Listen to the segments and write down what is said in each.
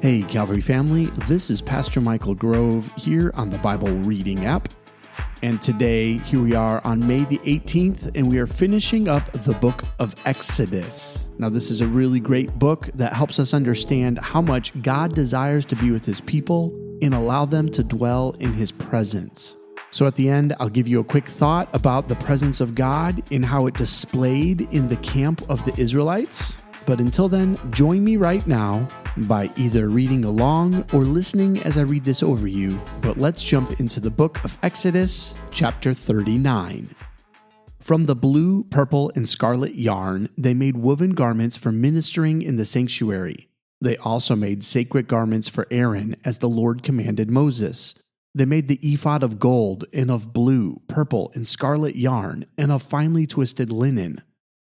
Hey, Calvary family, this is Pastor Michael Grove here on the Bible Reading app. And today, here we are on May the 18th, and we are finishing up the book of Exodus. Now, this is a really great book that helps us understand how much God desires to be with his people and allow them to dwell in his presence. So, at the end, I'll give you a quick thought about the presence of God and how it displayed in the camp of the Israelites. But until then, join me right now by either reading along or listening as I read this over you. But let's jump into the book of Exodus, chapter 39. From the blue, purple, and scarlet yarn, they made woven garments for ministering in the sanctuary. They also made sacred garments for Aaron, as the Lord commanded Moses. They made the ephod of gold and of blue, purple, and scarlet yarn, and of finely twisted linen.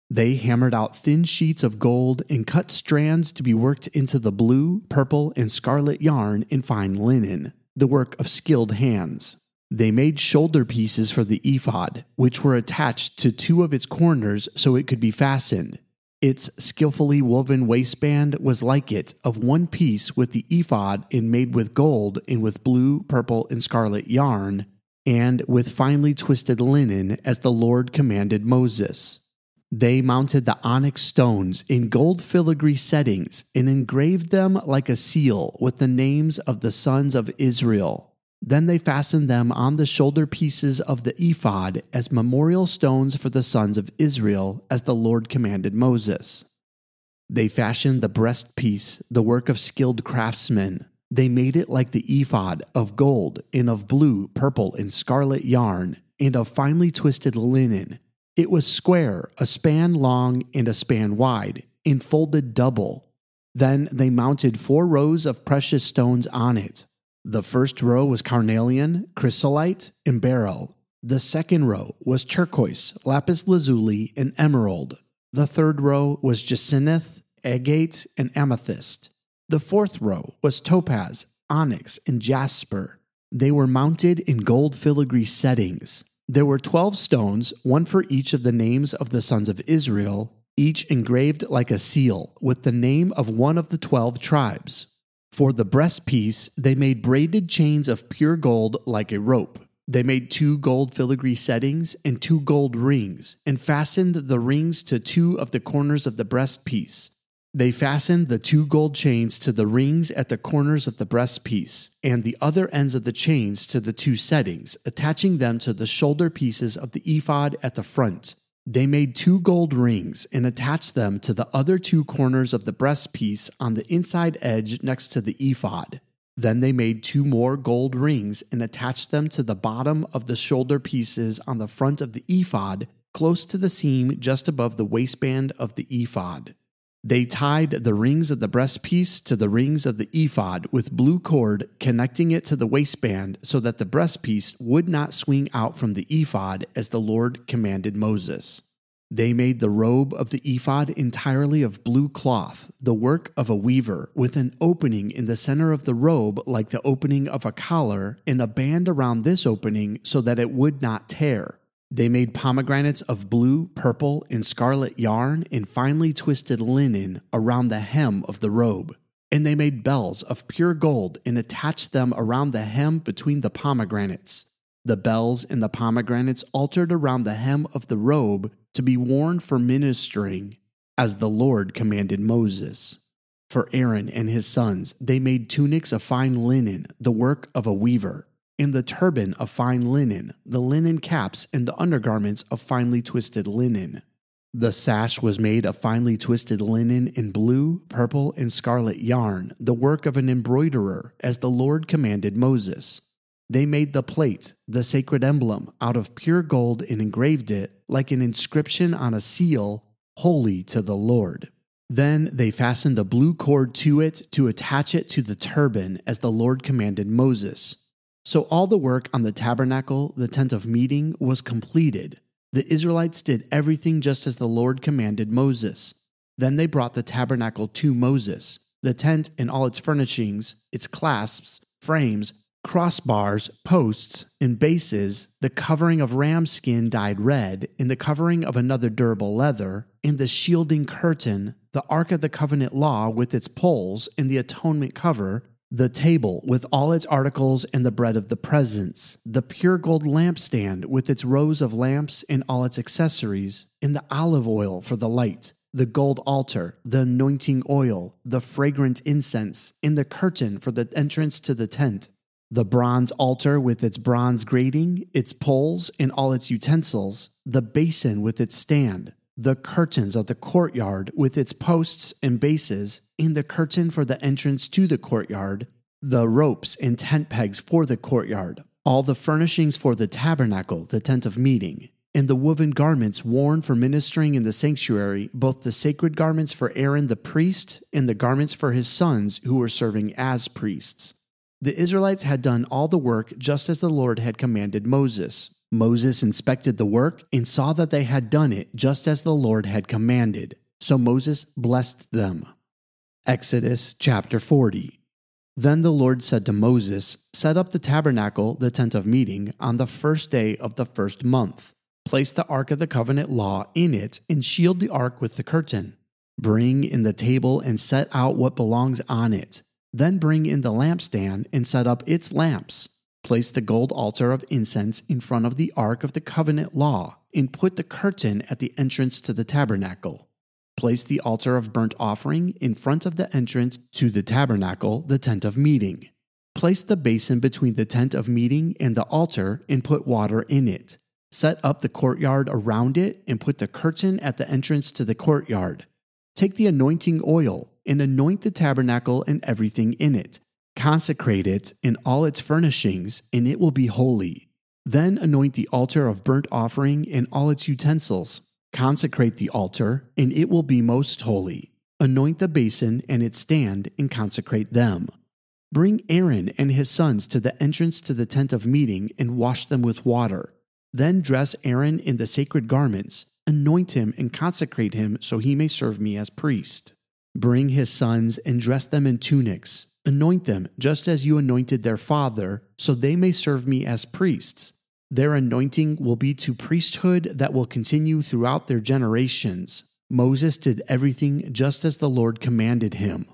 They hammered out thin sheets of gold and cut strands to be worked into the blue, purple, and scarlet yarn in fine linen, the work of skilled hands. They made shoulder pieces for the ephod, which were attached to two of its corners so it could be fastened. Its skillfully woven waistband was like it, of one piece with the ephod and made with gold and with blue, purple, and scarlet yarn, and with finely twisted linen as the Lord commanded Moses. They mounted the onyx stones in gold filigree settings and engraved them like a seal with the names of the sons of Israel. Then they fastened them on the shoulder pieces of the ephod as memorial stones for the sons of Israel, as the Lord commanded Moses. They fashioned the breastpiece, the work of skilled craftsmen. They made it like the ephod of gold and of blue, purple, and scarlet yarn, and of finely twisted linen it was square, a span long and a span wide, and folded double. Then they mounted four rows of precious stones on it. The first row was carnelian, chrysolite, and beryl. The second row was turquoise, lapis lazuli, and emerald. The third row was jacinth, agate, and amethyst. The fourth row was topaz, onyx, and jasper. They were mounted in gold filigree settings. There were twelve stones, one for each of the names of the sons of Israel, each engraved like a seal, with the name of one of the twelve tribes. For the breastpiece, they made braided chains of pure gold like a rope. They made two gold filigree settings and two gold rings, and fastened the rings to two of the corners of the breastpiece. They fastened the two gold chains to the rings at the corners of the breastpiece, and the other ends of the chains to the two settings, attaching them to the shoulder pieces of the ephod at the front. They made two gold rings and attached them to the other two corners of the breastpiece on the inside edge next to the ephod. Then they made two more gold rings and attached them to the bottom of the shoulder pieces on the front of the ephod, close to the seam just above the waistband of the ephod. They tied the rings of the breastpiece to the rings of the ephod with blue cord, connecting it to the waistband so that the breastpiece would not swing out from the ephod as the Lord commanded Moses. They made the robe of the ephod entirely of blue cloth, the work of a weaver, with an opening in the center of the robe like the opening of a collar, and a band around this opening so that it would not tear. They made pomegranates of blue, purple, and scarlet yarn and finely twisted linen around the hem of the robe. And they made bells of pure gold and attached them around the hem between the pomegranates. The bells and the pomegranates altered around the hem of the robe to be worn for ministering, as the Lord commanded Moses. For Aaron and his sons, they made tunics of fine linen, the work of a weaver and the turban of fine linen, the linen caps, and the undergarments of finely twisted linen. The sash was made of finely twisted linen in blue, purple, and scarlet yarn, the work of an embroiderer, as the Lord commanded Moses. They made the plate, the sacred emblem, out of pure gold and engraved it, like an inscription on a seal, holy to the Lord. Then they fastened a blue cord to it to attach it to the turban, as the Lord commanded Moses. So all the work on the tabernacle, the tent of meeting, was completed. The Israelites did everything just as the Lord commanded Moses. Then they brought the tabernacle to Moses, the tent and all its furnishings, its clasps, frames, crossbars, posts, and bases, the covering of ram skin dyed red, and the covering of another durable leather, and the shielding curtain, the Ark of the Covenant law with its poles and the atonement cover, the table with all its articles and the bread of the presence, the pure gold lampstand with its rows of lamps and all its accessories, and the olive oil for the light, the gold altar, the anointing oil, the fragrant incense, and the curtain for the entrance to the tent, the bronze altar with its bronze grating, its poles, and all its utensils, the basin with its stand, the curtains of the courtyard with its posts and bases, and the curtain for the entrance to the courtyard, the ropes and tent pegs for the courtyard, all the furnishings for the tabernacle, the tent of meeting, and the woven garments worn for ministering in the sanctuary, both the sacred garments for Aaron the priest and the garments for his sons who were serving as priests. The Israelites had done all the work just as the Lord had commanded Moses. Moses inspected the work and saw that they had done it just as the Lord had commanded. So Moses blessed them. Exodus chapter 40. Then the Lord said to Moses, Set up the tabernacle, the tent of meeting, on the first day of the first month. Place the ark of the covenant law in it and shield the ark with the curtain. Bring in the table and set out what belongs on it. Then bring in the lampstand and set up its lamps Place the gold altar of incense in front of the ark of the covenant law, and put the curtain at the entrance to the tabernacle. Place the altar of burnt offering in front of the entrance to the tabernacle, the tent of meeting. Place the basin between the tent of meeting and the altar, and put water in it. Set up the courtyard around it, and put the curtain at the entrance to the courtyard. Take the anointing oil, and anoint the tabernacle and everything in it Consecrate it in all its furnishings, and it will be holy. Then anoint the altar of burnt offering and all its utensils. Consecrate the altar, and it will be most holy. Anoint the basin and its stand, and consecrate them. Bring Aaron and his sons to the entrance to the tent of meeting and wash them with water. Then dress Aaron in the sacred garments, anoint him and consecrate him so he may serve me as priest. Bring his sons and dress them in tunics Anoint them just as you anointed their father, so they may serve me as priests. Their anointing will be to priesthood that will continue throughout their generations. Moses did everything just as the Lord commanded him.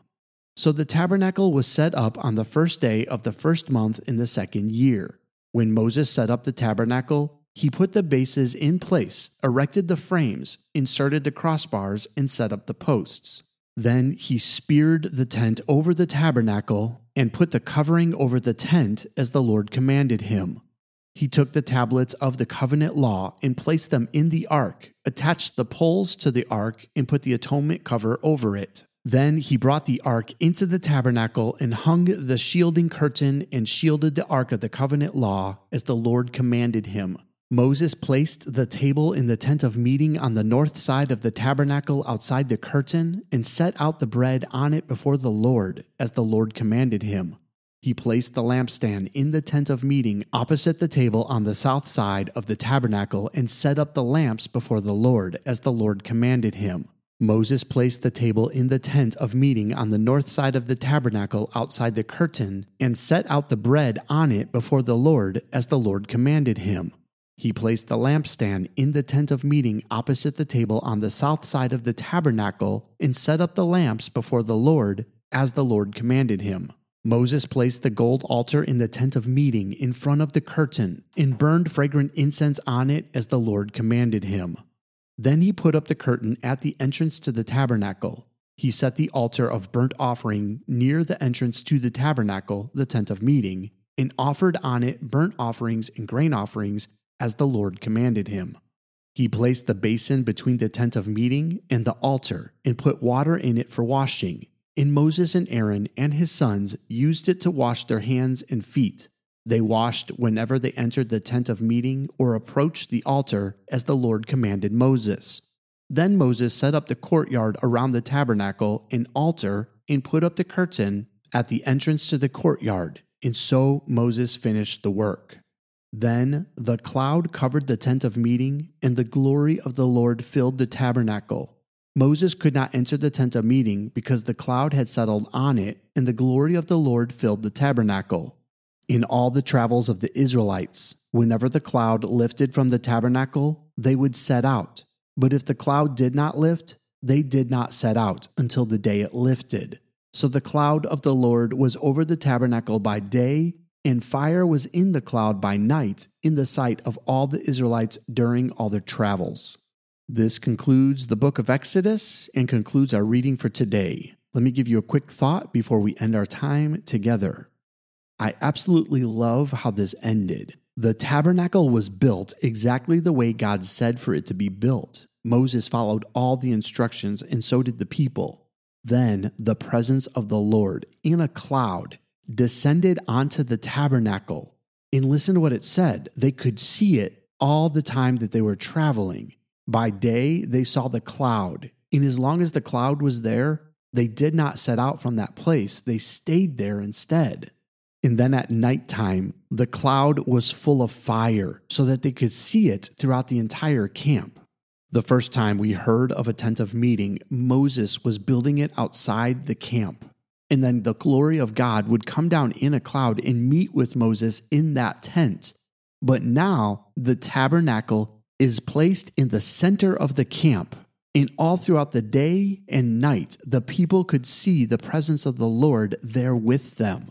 So the tabernacle was set up on the first day of the first month in the second year. When Moses set up the tabernacle, he put the bases in place, erected the frames, inserted the crossbars, and set up the posts. Then he speared the tent over the tabernacle and put the covering over the tent as the Lord commanded him. He took the tablets of the covenant law and placed them in the ark, attached the poles to the ark, and put the atonement cover over it. Then he brought the ark into the tabernacle and hung the shielding curtain and shielded the ark of the covenant law as the Lord commanded him. Moses placed the table in the tent of meeting on the north side of the tabernacle outside the curtain and set out the bread on it before the Lord, as the Lord commanded him. He placed the lampstand in the tent of meeting opposite the table on the south side of the tabernacle and set up the lamps before the Lord, as the Lord commanded him. Moses placed the table in the tent of meeting on the north side of the tabernacle outside the curtain and set out the bread on it before the Lord, as the Lord commanded him. He placed the lampstand in the tent of meeting opposite the table on the south side of the tabernacle and set up the lamps before the Lord as the Lord commanded him. Moses placed the gold altar in the tent of meeting in front of the curtain and burned fragrant incense on it as the Lord commanded him. Then he put up the curtain at the entrance to the tabernacle. He set the altar of burnt offering near the entrance to the tabernacle, the tent of meeting, and offered on it burnt offerings and grain offerings as the Lord commanded him. He placed the basin between the tent of meeting and the altar and put water in it for washing. And Moses and Aaron and his sons used it to wash their hands and feet. They washed whenever they entered the tent of meeting or approached the altar as the Lord commanded Moses. Then Moses set up the courtyard around the tabernacle and altar and put up the curtain at the entrance to the courtyard. And so Moses finished the work. Then the cloud covered the tent of meeting, and the glory of the Lord filled the tabernacle. Moses could not enter the tent of meeting because the cloud had settled on it, and the glory of the Lord filled the tabernacle. In all the travels of the Israelites, whenever the cloud lifted from the tabernacle, they would set out. But if the cloud did not lift, they did not set out until the day it lifted. So the cloud of the Lord was over the tabernacle by day, and fire was in the cloud by night in the sight of all the Israelites during all their travels. This concludes the book of Exodus and concludes our reading for today. Let me give you a quick thought before we end our time together. I absolutely love how this ended. The tabernacle was built exactly the way God said for it to be built. Moses followed all the instructions, and so did the people. Then the presence of the Lord in a cloud descended onto the tabernacle. And listen to what it said they could see it all the time that they were traveling. By day, they saw the cloud. And as long as the cloud was there, they did not set out from that place. They stayed there instead. And then at nighttime, the cloud was full of fire so that they could see it throughout the entire camp. The first time we heard of a tent of meeting, Moses was building it outside the camp. And then the glory of God would come down in a cloud and meet with Moses in that tent. But now the tabernacle is placed in the center of the camp. And all throughout the day and night, the people could see the presence of the Lord there with them.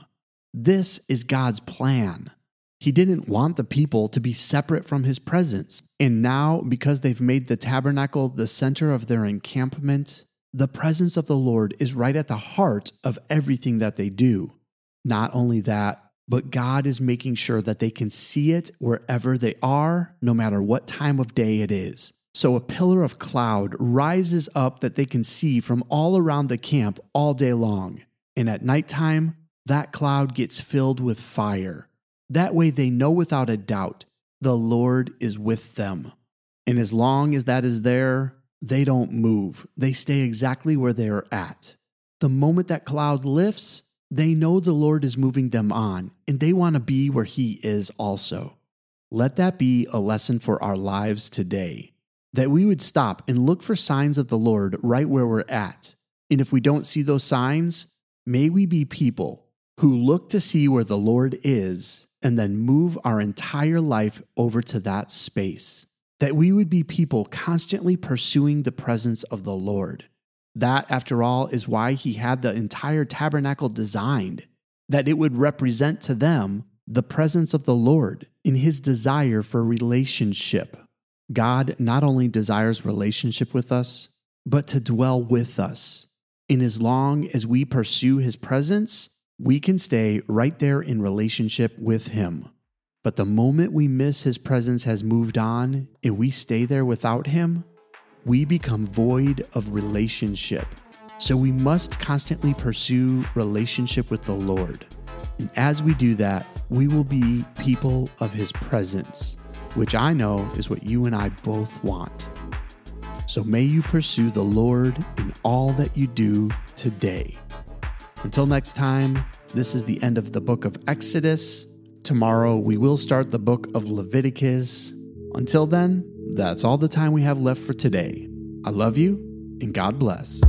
This is God's plan. He didn't want the people to be separate from his presence. And now, because they've made the tabernacle the center of their encampment, the presence of the Lord is right at the heart of everything that they do. Not only that, but God is making sure that they can see it wherever they are, no matter what time of day it is. So a pillar of cloud rises up that they can see from all around the camp all day long. And at nighttime, that cloud gets filled with fire. That way they know without a doubt the Lord is with them. And as long as that is there, they don't move. They stay exactly where they are at. The moment that cloud lifts, they know the Lord is moving them on, and they want to be where He is also. Let that be a lesson for our lives today. That we would stop and look for signs of the Lord right where we're at. And if we don't see those signs, may we be people who look to see where the Lord is and then move our entire life over to that space. That we would be people constantly pursuing the presence of the Lord. That, after all, is why he had the entire tabernacle designed, that it would represent to them the presence of the Lord in his desire for relationship. God not only desires relationship with us, but to dwell with us. And as long as we pursue his presence, we can stay right there in relationship with Him. But the moment we miss His presence has moved on and we stay there without Him, we become void of relationship. So we must constantly pursue relationship with the Lord. And as we do that, we will be people of His presence, which I know is what you and I both want. So may you pursue the Lord in all that you do today. Until next time, this is the end of the book of Exodus. Tomorrow we will start the book of Leviticus. Until then, that's all the time we have left for today. I love you and God bless.